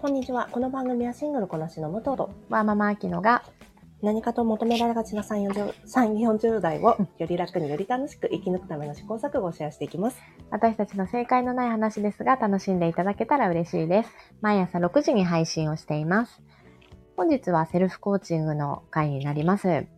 こんにちは。この番組はシングルこなしの武藤とわーママアキノが、何かと求められがちな3、40 3 40代をより楽により楽しく生き抜くための試行錯誤をシェアしていきます。私たちの正解のない話ですが、楽しんでいただけたら嬉しいです。毎朝6時に配信をしています。本日はセルフコーチングの回になります。え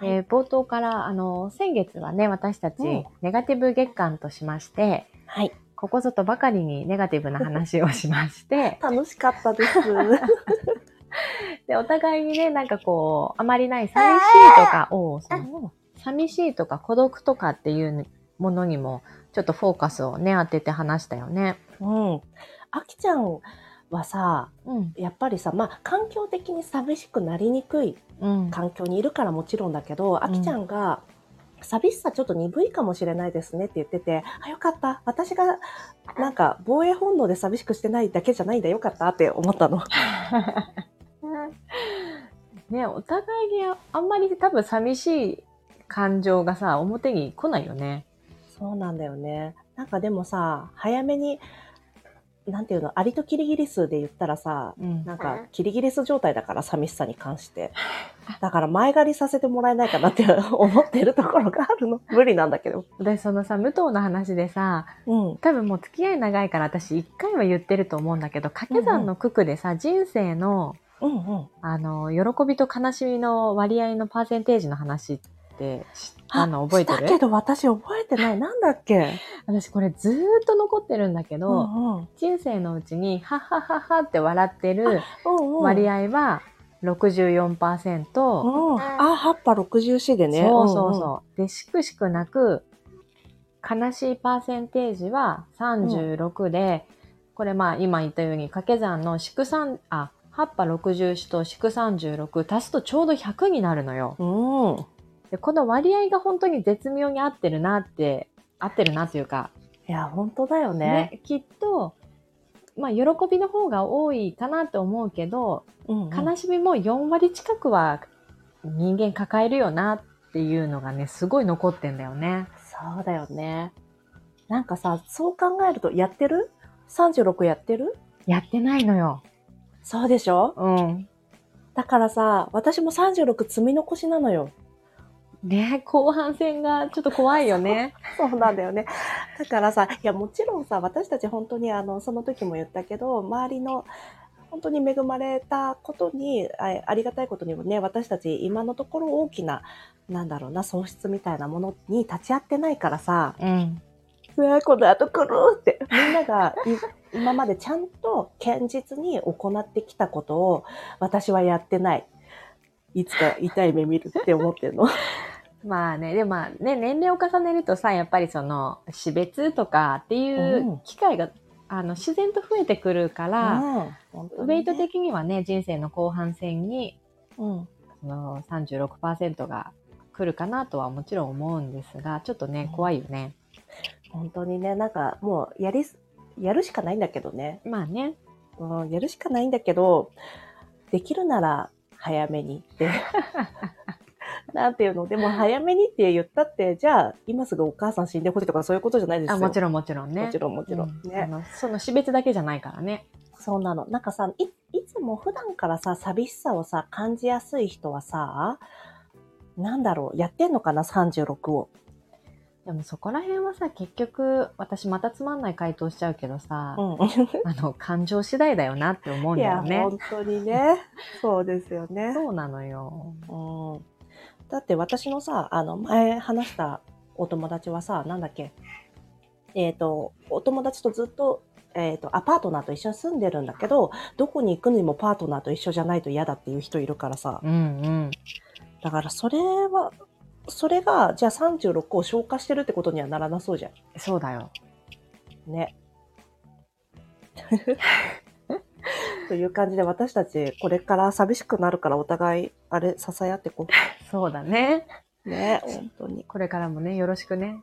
ー冒頭から、あの、先月はね、私たち、うんネガティブ月間としまして、はい。ここぞとばかりにネガティブな話をしまして、楽しかったです。で、お互いにね、なんかこう、あまりない寂しいとか、おうその寂しいとか孤独とかっていうものにも、ちょっとフォーカスをね、当てて話したよね。うん。あきちゃんはさ、うん。やっぱりさ、まあ、環境的に寂しくなりにくいうん。環境にいるからもちろんだけど、あきちゃんが、寂しさちょっと鈍いかもしれないですねって言ってて、あ、よかった。私が、なんか、防衛本能で寂しくしてないだけじゃないんだ。よかったって思ったの。ね、お互いにああんまり多分寂しい感情がさ、表に来ないよね。そうなんだよね。なんかでもさ、早めに、なんていうの、アリとキリギリスで言ったらさ、うんなんか、キリギリス状態だから、寂しさに関して。だから、前借りさせてもらえないかなって 思ってるところがあるの。無理なんだけど。で、そのさ、武藤の話でさ、うん。多分もう付き合い長いから私一回は言ってると思うんだけど、掛け算の九九でさ、人生の、うんうん。あの、喜びと悲しみの割合のパーセンテージの話って知ったの覚えてだけるど私覚えてない。なんだっけ？私これずーっと残ってるんだけど、んうん。人生のうちに、はっはっはっはって笑ってるうんうん。割合は64%、うん。あ、葉っぱ64でね。そうそうそう。で、しくしくなく、悲しいパーセンテージは36で、これまあ今言ったように掛け算の祝3、あ、葉っぱ64と祝36足すとちょうど100になるのよ。うん。うん。で、この割合が本当に絶妙に合ってるなって、合ってるなっていうか、いや、本当だよね。ね、きっと、まあ喜びの方が多いかなと思うけど、うんうん悲しみも4割近くは人間抱えるよなっていうのがね、すごい残ってんだよね。そうだよね。なんかさ、そう考えると、やってる ?36 やってる？やってないのよ。そうでしょ？うん。だからさ、私も36積み残しなのよ。ね後半戦がちょっと怖いよね。そうなんだよね。だからさ、いや、もちろんさ、私たち本当にあの、その時も言ったけど、周りの、本当に恵まれたことに、あありがたいことにもね、私たち今のところ大きな、なんだろうな、喪失みたいなものに立ち会ってないからさ、うん。うわ、この後来るって、みんながい今までちゃんと堅実に行ってきたことを私はやってない。いつか痛い目見るって思ってるの。まあね、でもまあね、年齢を重ねるとさ、やっぱりその、死別とかっていううん機会が、あの、自然と増えてくるから、うんウェイト的にはね、人生の後半戦に、うん。その36%が来るかなとはもちろん思うんですが、ちょっとね、怖いよね。本当にね、なんかもうやりす、やるしかないんだけどね。まあね。うん、やるしかないんだけど、できるなら早めにって。なんていうの？でも早めにって言ったって、じゃあ今すぐお母さん死んでほしいとかそういうことじゃないですよ。あ、もちろんもちろんね。もちろんもちろん。うんね。その死別だけじゃないからね。そうなの。なんかさ、い、いつも普段からさ、寂しさをさ、感じやすい人はさ、なんだろう、やってんのかな、36を。でもそこら辺はさ、結局、私またつまんない回答しちゃうけどさ、う あの、感情次第だよなって思うんん。いや、だよね。本当にね。そうですよね。そうなのよ。うん。だって私のさ、あの、前話したお友達はさ、なんだっけ、えっ、と、お友達とずっと、えっ、と、アパートナーと一緒に住んでるんだけど、どこに行くにもパートナーと一緒じゃないと嫌だっていう人いるからさ、うんうん。だからそれは、それが、じゃあ36を消化してるってことにはならなそうじゃそうだよ。ん。ね。という感じで私たちこれから寂しくなるからお互いあれ支え合ってこそうだね。う。ね、本当に。これからもね、よろしくね。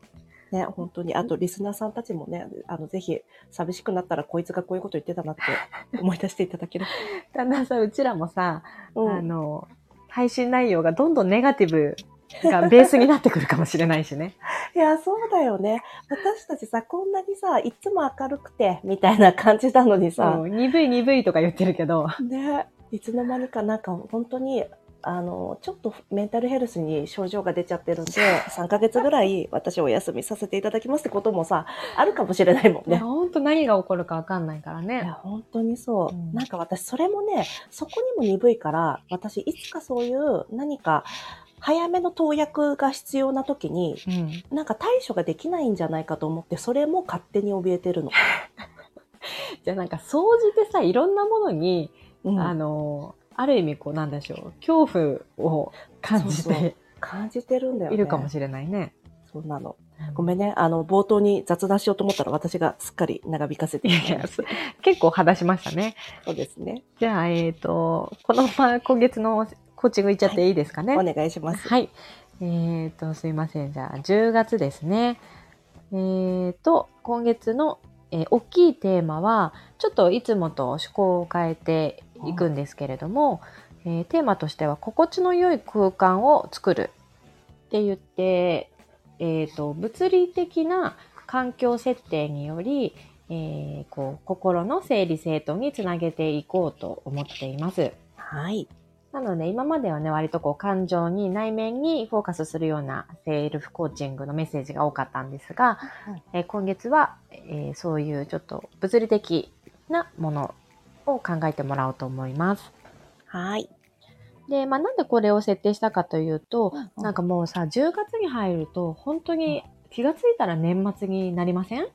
ね、本当に。あとリスナーさんたちもね、あの、ぜひ寂しくなったらこいつがこういうこと言ってたなって 思い出していただける。だんだんさ、うちらもさ、うんあの、配信内容がどんどんネガティブがベースになってくるかもしれないしね。いや、そうだよね。私たちさ、こんなにさ、いつも明るくて、みたいな感じなのにさ、鈍い鈍いとか言ってるけど、ね、いつの間にかなんか本当に、あの、ちょっとメンタルヘルスに症状が出ちゃってるんで、3ヶ月ぐらい私お休みさせていただきますってこともさ、あるかもしれないもんね、ね。ほんと何が起こるかわかんないからいや、ね。本当にそう。うんなんか私、それもね、そこにも鈍いから、私、いつかそういう何か、早めの投薬が必要な時に、うん。なんか対処ができないんじゃないかと思って、それも勝手に怯えてるの。じゃあなんか、総じてさ、いろんなものに、うんあの、ある意味こうなんでしょう、恐怖を感じて感じてるんだよね。いるかもしれないね。そうなの。ごめんね。あの、冒頭に雑談しようと思ったら私がすっかり長引かせていた。結構話しましたね。そうですね。じゃあ、えっ、と、このまま今月のコーチングいっちゃっていいですかね？お願いします。はい。えっ、と、すいません。じゃあ、10月ですね。えっ、と、今月の、えー大きいテーマは、ちょっといつもと趣向を変えていくんですけれども、えーテーマとしては、心地の良い空間を作るって言って、えっ、と、物理的な環境設定により、えーこう心の整理整頓につなげていこうと思っています。はい。なので、今まではね、割とこう、感情に、内面にフォーカスするようなセルフコーチングのメッセージが多かったんですが、えー今月は、えーそういうちょっと物理的なものを考えてもらおうと思います。はい。で、まあ、なんでこれを設定したかというと、うんなんかもうさ、10月に入ると、本当に気がついたら年末になりません？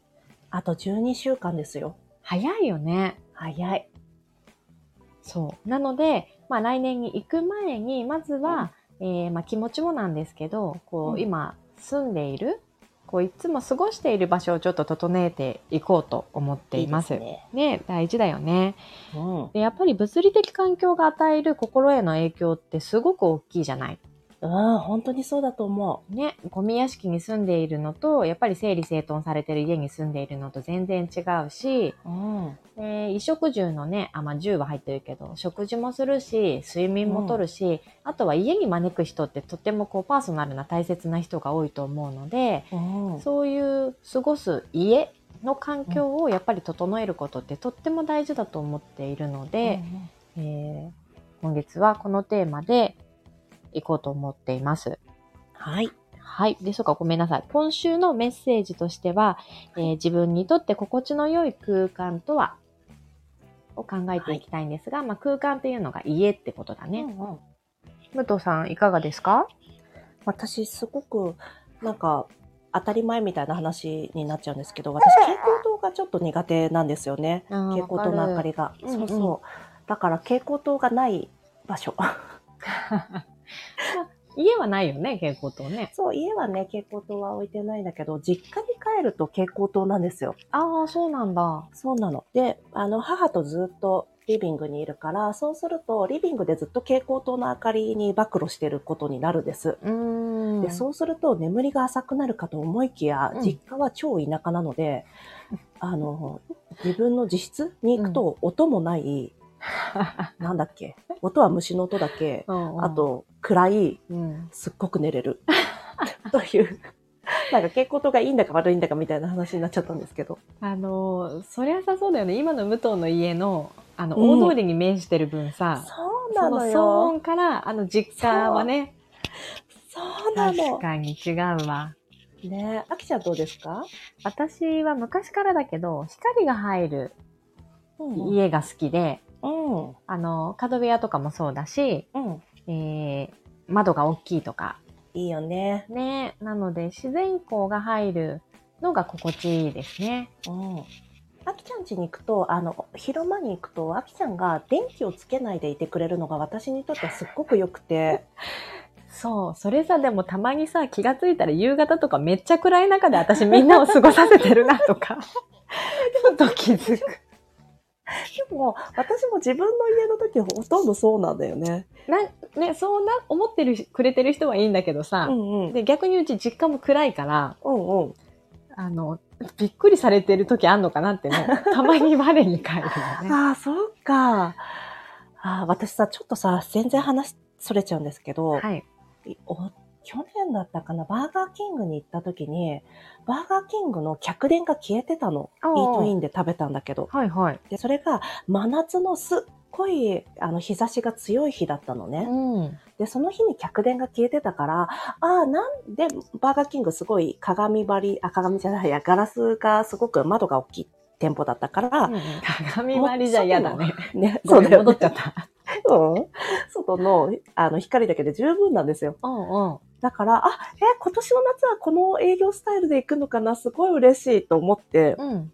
あと12週間ですよ。早いよね。早い。そう。なので、まあ来年に行く前に、まずは、えーまあ気持ちもなんですけど、こう、うん今住んでいる、こういつも過ごしている場所をちょっと整えていこうと思っています。いいねね。大事だよね。うん。で、やっぱり物理的環境が与える心への影響ってすごく大きいじゃない。うん、本当にそうだと思ね、ゴミ屋敷に住んでいるのと、やっぱり整理整頓されてる家に住んでいるのと全然違うし、う。うん。で衣食住のね、あ、まあ、10は入ってるけど、食事もするし、睡眠もとるし、あとは家に招く人ってとってもこうパーソナルな大切な人が多いと思うので、うん。そういう過ごす家の環境をやっぱり整えることってとっても大事だと思っているので、えー今月はこのテーマでいこうと思っています。はい。はい。で、そうか、ごめんなさい。今週のメッセージとしては、えー自分にとって心地の良い空間とは？を考えていきたいんですが、まあ空間っていうのが家ってことだね。うんうん武藤さん、いかがですか？私、すごく、なんか、当たり前みたいな話になっちゃうんですけど、私、蛍光灯がちょっと苦手なんですよね。蛍光灯の明かりが。うんうんそうそう。だから、蛍光灯がない場所。家はないよね、蛍光灯ね。そう、家はね、蛍光灯は置いてないんだけど、実家に帰ると蛍光灯なんですよ。ああ、そうなんだ。そうなの。で、あの、母とずっとリビングにいるから、そうすると、リビングでずっと蛍光灯の明かりに暴露してることになるんです。うーん。で、そうすると眠りが浅くなるかと思いきや、うん実家は超田舎なので、あの、自分の自室に行くと音もない、なんだっけ、音は虫の音だけ、うんうんあ、と暗い、うん。すっごく寝れる。という、なんか蛍光灯がいいんだか悪いんだかみたいな話になっちゃったんですけど。あのー、そりゃさそうだよね。今の武藤の家の、あの、うん大通りに面してる分さ、そうなのその騒よ。音から、あの、実家はね、そうな確の。かに違うわ。ねあきちゃんどうですか？私は昔からだけど、光が入るうん。家が好きで、うん。あの、角部屋とかもそうだし、うん。えー、窓が大きいとか、いいよね。ね。なので、自然光が入るのが心地いいですね。うん。あきちゃん家に行くと、あの、昼間に行くと、あきちゃんが電気をつけないでいてくれるのが私にとってはすっごく良くて、そう。それさ、でもたまにさ、気がついたら夕方とかめっちゃ暗い中で私みんなを過ごさせてるなとか、ちょっと気づく。でも、私も自分の家の時ほとんどそうなんだよね。な、ね、そうな、思ってるし、くれてる人はいいんだけどさ、んうん。で、逆にうち実家も暗いから、うんうん。あの、びっくりされてる時あんのかなってね、たまに我に返るよね。ああ、そうか。あー私さ、ちょっとさ、全然話それちゃうんですけど、はい。大去年だったかな、バーガーキングに行った時に、バーガーキングの客電が消えてたの。イあーートインで食べたんだけど。はいはい。で、それが真夏のすっごい、あの、日差しが強い日だったのね。うん。で、その日に客電が消えてたから、ああ、なんで、バーガーキングすごい鏡張り、あ、鏡じゃないや、ガラスがすごく窓が大きい店舗だったから、鏡張りじゃ嫌だね。ね、そうだよ。戻ねっちゃった。うん。外の、あの、光だけで十分なんですよ。うんうん。だから、あ、え、今年の夏はこの営業スタイルで行くのかな？すごい嬉しいと思ってうん。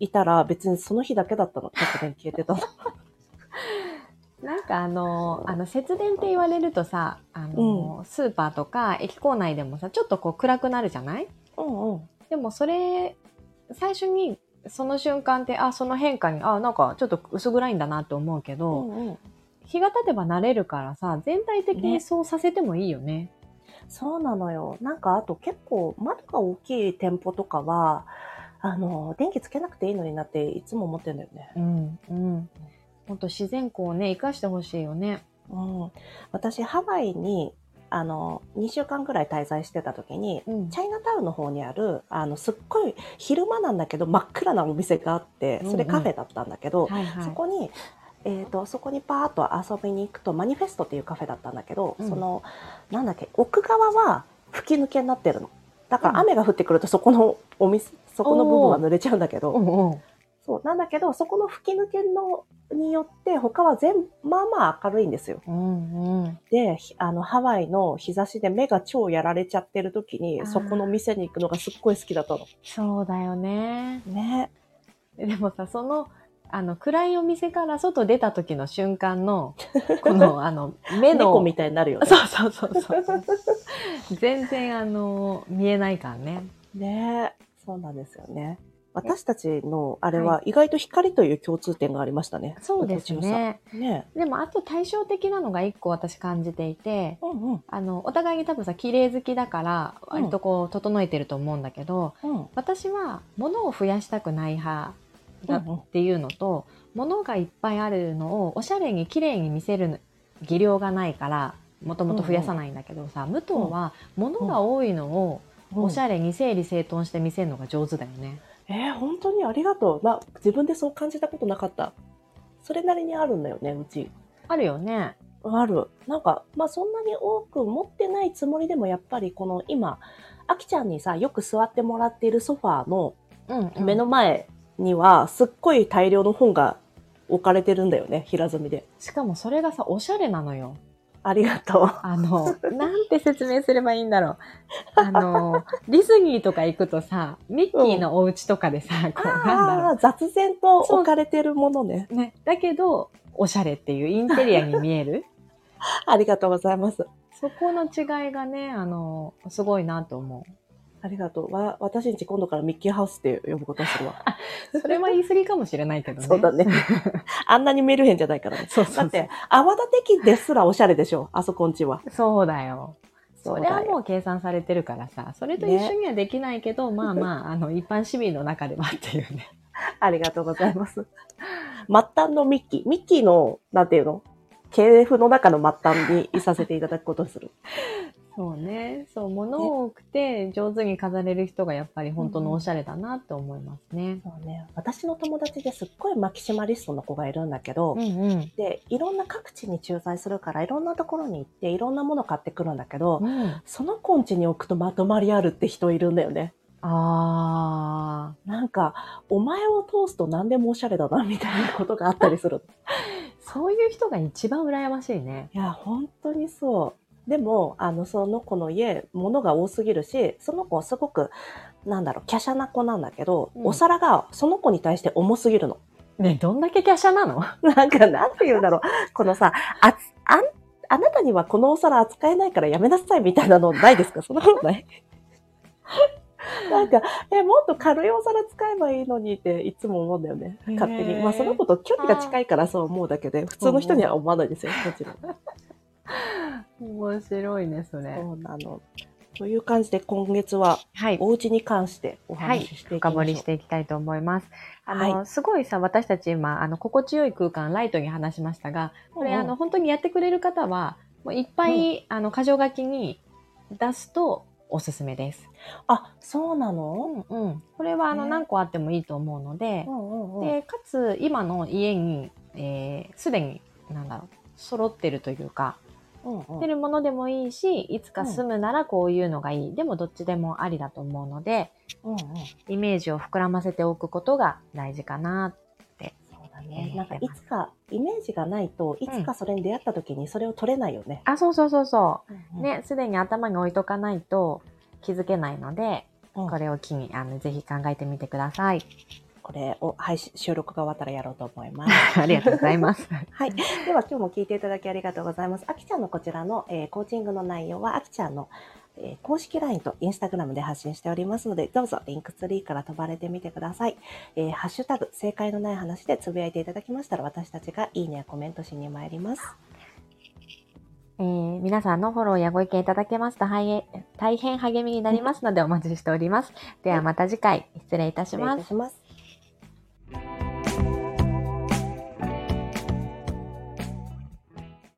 いたら、別にその日だけだったの。客電消えてたの。なんかあの、あの節電って言われるとさ、あの、スーパーとか駅構内でもさ、ちょっとこう暗くなるじゃない？うんうん。でもそれ、最初にその瞬間って、あ、その変化に、あ、なんかちょっと薄暗いんだなと思うけうど、んうん。日が経てば慣れるからさ、全体的にねそうさせてもいいよね。そうなのよ。なんかあと結構窓が大きい店舗とかは、あの、電気つけなくていいのになっていつも思ってんだよね。うん、うん。ほんと自然光をね、生かしてほしいよね。うん。私、ハワイに、あの、2週間ぐらい滞在してた時に、うんチャイナタウンの方にある、あの、すっごい昼間なんだけど真っ暗なお店があって、それカフェだったんだけど。そこに、えー、とそこにパーッと遊びに行くとマニフェストっていうカフェだったんだけど、うん。そのなんだっけ奥側は吹き抜けになってるの。だかうん。ら雨が降ってくるとそこのお店そこの部分は濡れちゃうんだけど、うんうん。そうなんだけどそこの吹き抜けのによって他は全まあまあ明るいんですよ。うんうん。でひあのハワイの日差しで目が超やられちゃってる時にそこの店に行くのがすっごい好きだったの。そうだよね。ね。でもさ、その、あの、暗いお店から外出た時の瞬間の、この、あの、目の、猫みたいになるよねそうそうそうそう。全然、あの、見えないからね。ねえ、そうなんですよね。私たちのあれは意外と光という共通点がありましたね。そうですね。ねでも、あと対照的なのが一個私感じていて、え。うんうん。あの、お互いに多分さ、綺麗好きだから、割とこう、整えてると思うんだけど、うん私は、物を増やしたくない派だうんうんっていうのと、物がいっぱいあるのをおしゃれに綺麗に見せる技量がないから、もともと増やさないんだけどさ、武藤は物が多いのをおしゃれに整理整頓して見せるのが上手だよね。えー本当にありがとう。な、自分でそう感じたことなかった。それなりにあるんだよね、うち。あるよね。ある。なんか、まあそんなに多く持ってないつもりでも、やっぱりこの今、あきちゃんにさ、よく座ってもらっているソファーのうん、うん。目の前には、すっごい大量の本が置かれてるんだよね、平積みで。しかもそれがさ、おしゃれなのよ。ありがとう。あの、なんて説明すればいいんだろう。あの、ディズニーとか行くとさ、ミッキーのお家とかでさ、こう、なんだろああ、雑然と置かれてるものね。う。ね。だけど、おしゃれっていうインテリアに見える。ありがとうございます。そこの違いがね、あの、すごいなと思ありがとう。わ私んち今度からミッキーハウスって呼ぶことにするわ。う。それは言い過ぎかもしれないけどね。そうだね。あんなにメルヘンじゃないからね。そうそうだって、泡立て器ですらおしゃれでしょ。あそこんちは。そうだよ。それはうもう計算されてるからさ、それと一緒にはできないけど、まあまあ、あの、一般市民の中ではっていうね。ありがとうございます。末端のミッキー。ミッキーの、なんていうの？系譜の中の末端にいさせていただくことにする。そうね。そう、物多くて上手に飾れる人がやっぱり本当のおしゃれだなって思いますね。そうね。私の友達ですっごいマキシマリストの子がいるんだけど、うんうん。で、いろんな各地に駐在するから、いろんなところに行って、いろんなもの買ってくるんだけど、うん、その子んちに置くとまとまりあるって人いるんだよね。あなんか、お前を通すと何でもおしゃれだな、みたいなことがあったりする。ー、そういう人が一番羨ましいね。いや、本当にそう。でも、あの、その子の家、物が多すぎるし、その子はすごく、なんだろう、華奢な子なんだけど、うんお皿がその子に対して重すぎるの。ねどんだけ華奢なの？なんか、なんて言うんだろう。このさ、あつ、あん、あなたにはこのお皿扱えないからやめなさいみたいなのないですか？そんなことない？なんか、え、もっと軽いお皿使えばいいのにっていつも思うんだよね。勝手に。まあその子と距離が近いからそう思うだけで、普通の人には思わないですよ。もちろん。面白いね、それ。そうなの。という感じで今月ははい。お家に関してお話ししていきましょう。深掘りしていきたいと思います。あの、はすごいさ、私たち今、あの、心地よい空間、ライトに話しましたが、これ、うんうんあの、本当にやってくれる方は、もういっぱい、あの、箇条書きに、出すとおすすめです。あ、そうなうのんうん。これはあのね何個あってもいいと思うのでう、んうんうん。で、かつ今の家に、えーすでに、なんだろう、揃ってるというか、うんうん出るものでもいいし、いつか住むならこういうのがいい。でもどっちでもありだと思うので、うんうん。イメージを膨らませておくことが大事かな。そうだね。えーなんかいつか、イメージがないといつかそれに出会った時にそれを取れないよね。あ、そうそうそうそう。うんね、すでに頭に置いとかないと気づけないので、うんこれを機に、あの、ぜひ考えてみてください。これを配信、収録が終わったらやろうと思います。ありがとうございます。はい。では今日も聞いていただきありがとうございます。あきちゃんのこちらの、えーコーチングの内容は、あきちゃんの、えー公式 LINE と Instagram で発信しておりますので、どうぞリンクツリーから飛ばれてみてください。えーハッシュタグ、正解のない話でつぶやいていただきましたら、私たちがいいねやコメントしに参ります。えー皆さんのフォローやご意見いただけますと大変大変励みになりますのでお待ちしております。ではまた次回失礼いた。します。